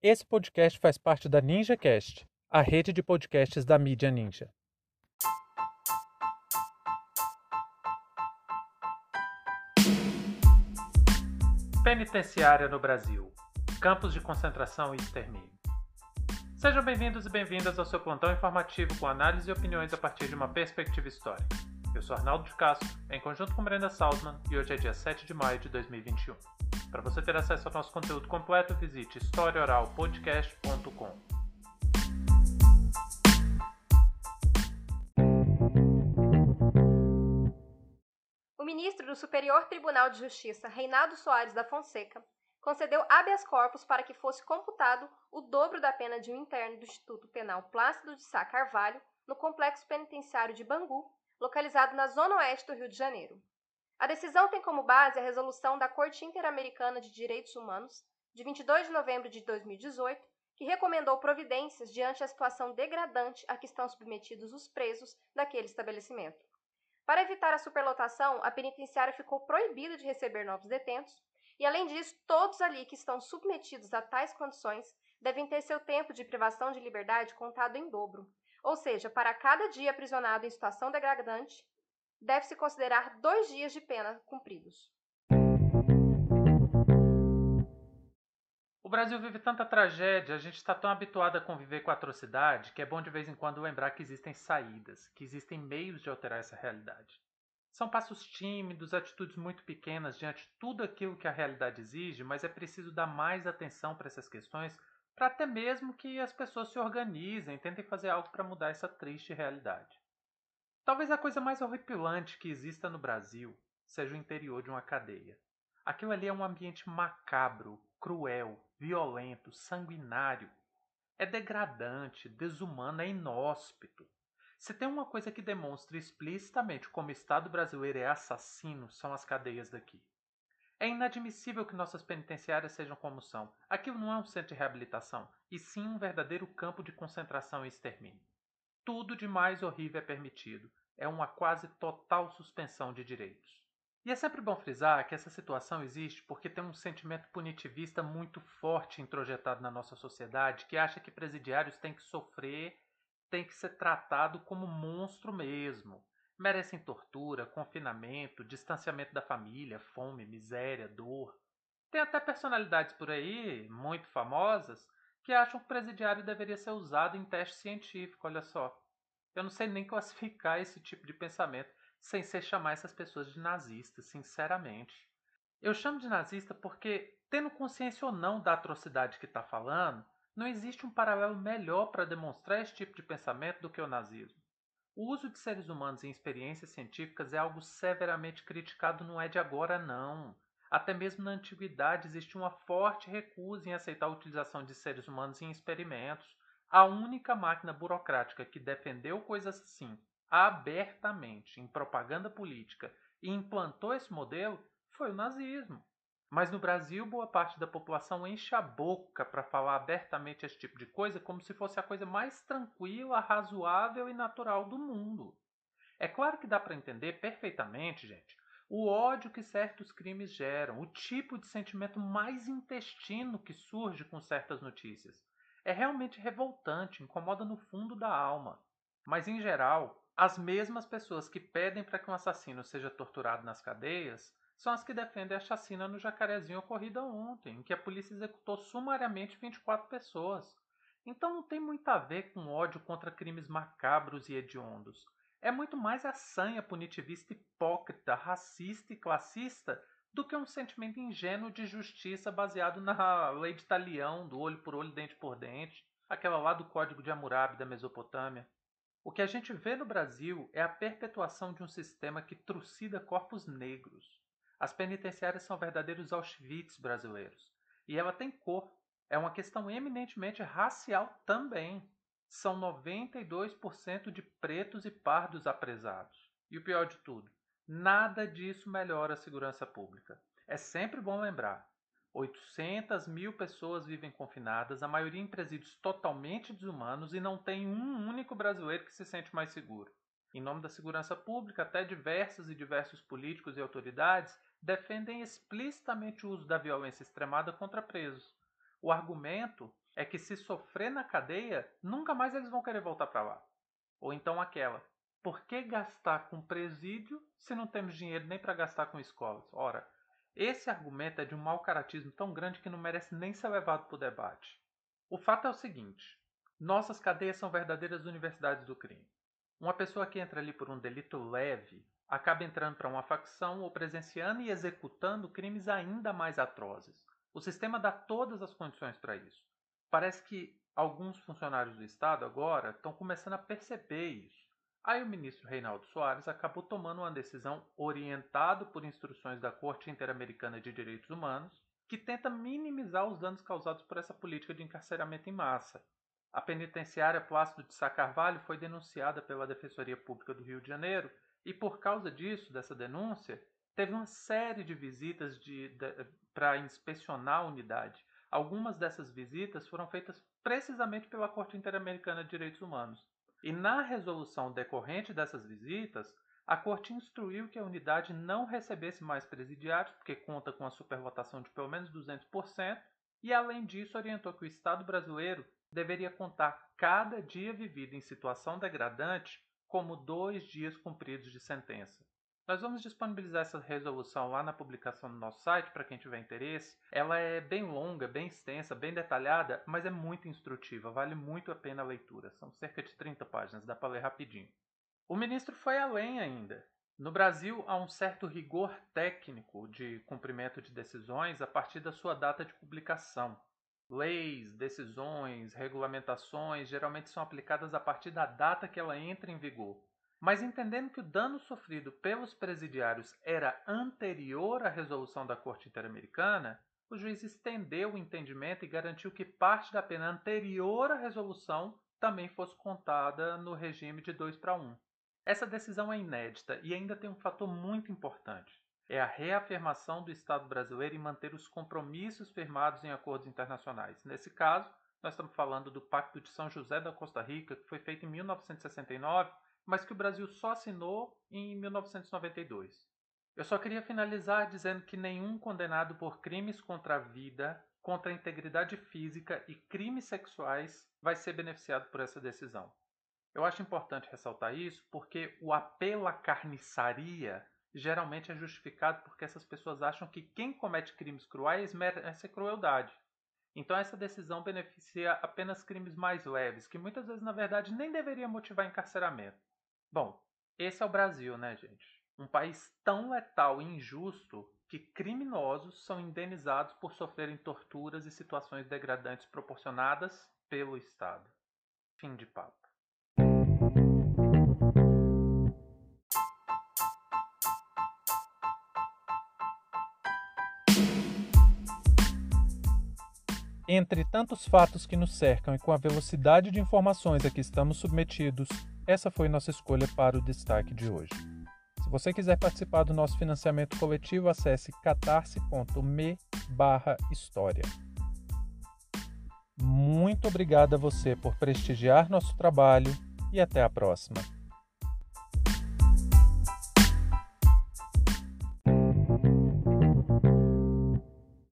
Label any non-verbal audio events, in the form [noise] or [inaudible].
Esse podcast faz parte da NinjaCast, a rede de podcasts da mídia Ninja. Penitenciária no Brasil. Campos de concentração e extermínio. Sejam bem-vindos e bem-vindas ao seu plantão informativo com análise e opiniões a partir de uma perspectiva histórica. Eu sou Arnaldo de Castro, em conjunto com Brenda Salzman, e hoje é dia 7 de maio de 2021. Para você ter acesso ao nosso conteúdo completo, visite historiaoralpodcast.com. O ministro do Superior Tribunal de Justiça, Reinaldo Soares da Fonseca, concedeu habeas corpus para que fosse computado o dobro da pena de um interno do Instituto Penal Plácido de Sá Carvalho, no complexo penitenciário de Bangu, localizado na zona oeste do Rio de Janeiro. A decisão tem como base a resolução da Corte Interamericana de Direitos Humanos, de 22 de novembro de 2018, que recomendou providências diante a situação degradante a que estão submetidos os presos daquele estabelecimento. Para evitar a superlotação, a penitenciária ficou proibida de receber novos detentos, e além disso, todos ali que estão submetidos a tais condições devem ter seu tempo de privação de liberdade contado em dobro, ou seja, para cada dia aprisionado em situação degradante, deve-se considerar dois dias de pena cumpridos. O Brasil vive tanta tragédia, a gente está tão habituado a conviver com a atrocidade que é bom de vez em quando lembrar que existem saídas, que existem meios de alterar essa realidade. São passos tímidos, atitudes muito pequenas diante de tudo aquilo que a realidade exige, mas é preciso dar mais atenção para essas questões para até mesmo que as pessoas se organizem, tentem fazer algo para mudar essa triste realidade. Talvez a coisa mais horripilante que exista no Brasil seja o interior de uma cadeia. Aquilo ali é um ambiente macabro, cruel, violento, sanguinário. É degradante, desumano, é inóspito. Se tem uma coisa que demonstra explicitamente como o Estado brasileiro é assassino, são as cadeias daqui. É inadmissível que nossas penitenciárias sejam como são. Aquilo não é um centro de reabilitação, e sim um verdadeiro campo de concentração e extermínio. Tudo de mais horrível é permitido. É uma quase total suspensão de direitos. E é sempre bom frisar que essa situação existe porque tem um sentimento punitivista muito forte introjetado na nossa sociedade que acha que presidiários têm que sofrer, têm que ser tratado como monstro mesmo merecem tortura, confinamento, distanciamento da família, fome, miséria, dor. Tem até personalidades por aí, muito famosas, que acham que o presidiário deveria ser usado em teste científico, olha só. Eu não sei nem [laughs] classificar esse tipo de pensamento sem ser chamar essas pessoas de nazistas, sinceramente. Eu chamo de nazista porque, tendo consciência ou não da atrocidade que está falando, não existe um paralelo melhor para demonstrar esse tipo de pensamento do que o nazismo. O uso de seres humanos em experiências científicas é algo severamente criticado, não é de agora não. Até mesmo na antiguidade existia uma forte recusa em aceitar a utilização de seres humanos em experimentos. A única máquina burocrática que defendeu coisas assim abertamente em propaganda política e implantou esse modelo foi o nazismo. Mas no Brasil, boa parte da população enche a boca para falar abertamente esse tipo de coisa como se fosse a coisa mais tranquila, razoável e natural do mundo. É claro que dá para entender perfeitamente, gente, o ódio que certos crimes geram, o tipo de sentimento mais intestino que surge com certas notícias. É realmente revoltante, incomoda no fundo da alma. Mas, em geral, as mesmas pessoas que pedem para que um assassino seja torturado nas cadeias são as que defendem a chacina no Jacarezinho ocorrida ontem, em que a polícia executou sumariamente 24 pessoas. Então não tem muito a ver com ódio contra crimes macabros e hediondos. É muito mais a sanha punitivista hipócrita, racista e classista do que um sentimento ingênuo de justiça baseado na [laughs] lei de talião, do olho por olho, dente por dente, aquela lá do Código de Hammurabi da Mesopotâmia. O que a gente vê no Brasil é a perpetuação de um sistema que trucida corpos negros. As penitenciárias são verdadeiros Auschwitz brasileiros. E ela tem cor. É uma questão eminentemente racial também. São 92% de pretos e pardos apresados. E o pior de tudo, nada disso melhora a segurança pública. É sempre bom lembrar: 800 mil pessoas vivem confinadas, a maioria em presídios totalmente desumanos, e não tem um único brasileiro que se sente mais seguro. Em nome da segurança pública, até diversos e diversos políticos e autoridades defendem explicitamente o uso da violência extremada contra presos. O argumento é que se sofrer na cadeia, nunca mais eles vão querer voltar para lá. Ou então aquela: por que gastar com presídio se não temos dinheiro nem para gastar com escolas? Ora, esse argumento é de um mau caratismo tão grande que não merece nem ser levado para o debate. O fato é o seguinte: nossas cadeias são verdadeiras universidades do crime. Uma pessoa que entra ali por um delito leve acaba entrando para uma facção ou presenciando e executando crimes ainda mais atrozes. O sistema dá todas as condições para isso. Parece que alguns funcionários do Estado agora estão começando a perceber isso. Aí o ministro Reinaldo Soares acabou tomando uma decisão orientado por instruções da Corte Interamericana de Direitos Humanos, que tenta minimizar os danos causados por essa política de encarceramento em massa. A penitenciária Plácido de Sá Carvalho foi denunciada pela Defensoria Pública do Rio de Janeiro e por causa disso, dessa denúncia, teve uma série de visitas de, de, para inspecionar a unidade. Algumas dessas visitas foram feitas precisamente pela Corte Interamericana de Direitos Humanos. E na resolução decorrente dessas visitas, a Corte instruiu que a unidade não recebesse mais presidiários, porque conta com a superlotação de pelo menos 200%, e além disso orientou que o Estado brasileiro deveria contar cada dia vivido em situação degradante como dois dias cumpridos de sentença. Nós vamos disponibilizar essa resolução lá na publicação do nosso site para quem tiver interesse. Ela é bem longa, bem extensa, bem detalhada, mas é muito instrutiva, vale muito a pena a leitura. São cerca de 30 páginas, dá para ler rapidinho. O ministro foi além ainda. No Brasil, há um certo rigor técnico de cumprimento de decisões a partir da sua data de publicação. Leis, decisões, regulamentações geralmente são aplicadas a partir da data que ela entra em vigor. Mas entendendo que o dano sofrido pelos presidiários era anterior à resolução da Corte Interamericana, o juiz estendeu o entendimento e garantiu que parte da pena anterior à resolução também fosse contada no regime de 2 para 1. Essa decisão é inédita e ainda tem um fator muito importante é a reafirmação do Estado brasileiro em manter os compromissos firmados em acordos internacionais. Nesse caso, nós estamos falando do Pacto de São José da Costa Rica, que foi feito em 1969, mas que o Brasil só assinou em 1992. Eu só queria finalizar dizendo que nenhum condenado por crimes contra a vida, contra a integridade física e crimes sexuais vai ser beneficiado por essa decisão. Eu acho importante ressaltar isso porque o apelo à carniçaria geralmente é justificado porque essas pessoas acham que quem comete crimes cruéis merece crueldade. Então essa decisão beneficia apenas crimes mais leves, que muitas vezes na verdade nem deveria motivar encarceramento. Bom, esse é o Brasil, né, gente? Um país tão letal e injusto que criminosos são indenizados por sofrerem torturas e situações degradantes proporcionadas pelo Estado. Fim de papo. Entre tantos fatos que nos cercam e com a velocidade de informações a que estamos submetidos, essa foi nossa escolha para o destaque de hoje. Se você quiser participar do nosso financiamento coletivo, acesse catarse.me história. Muito obrigado a você por prestigiar nosso trabalho e até a próxima.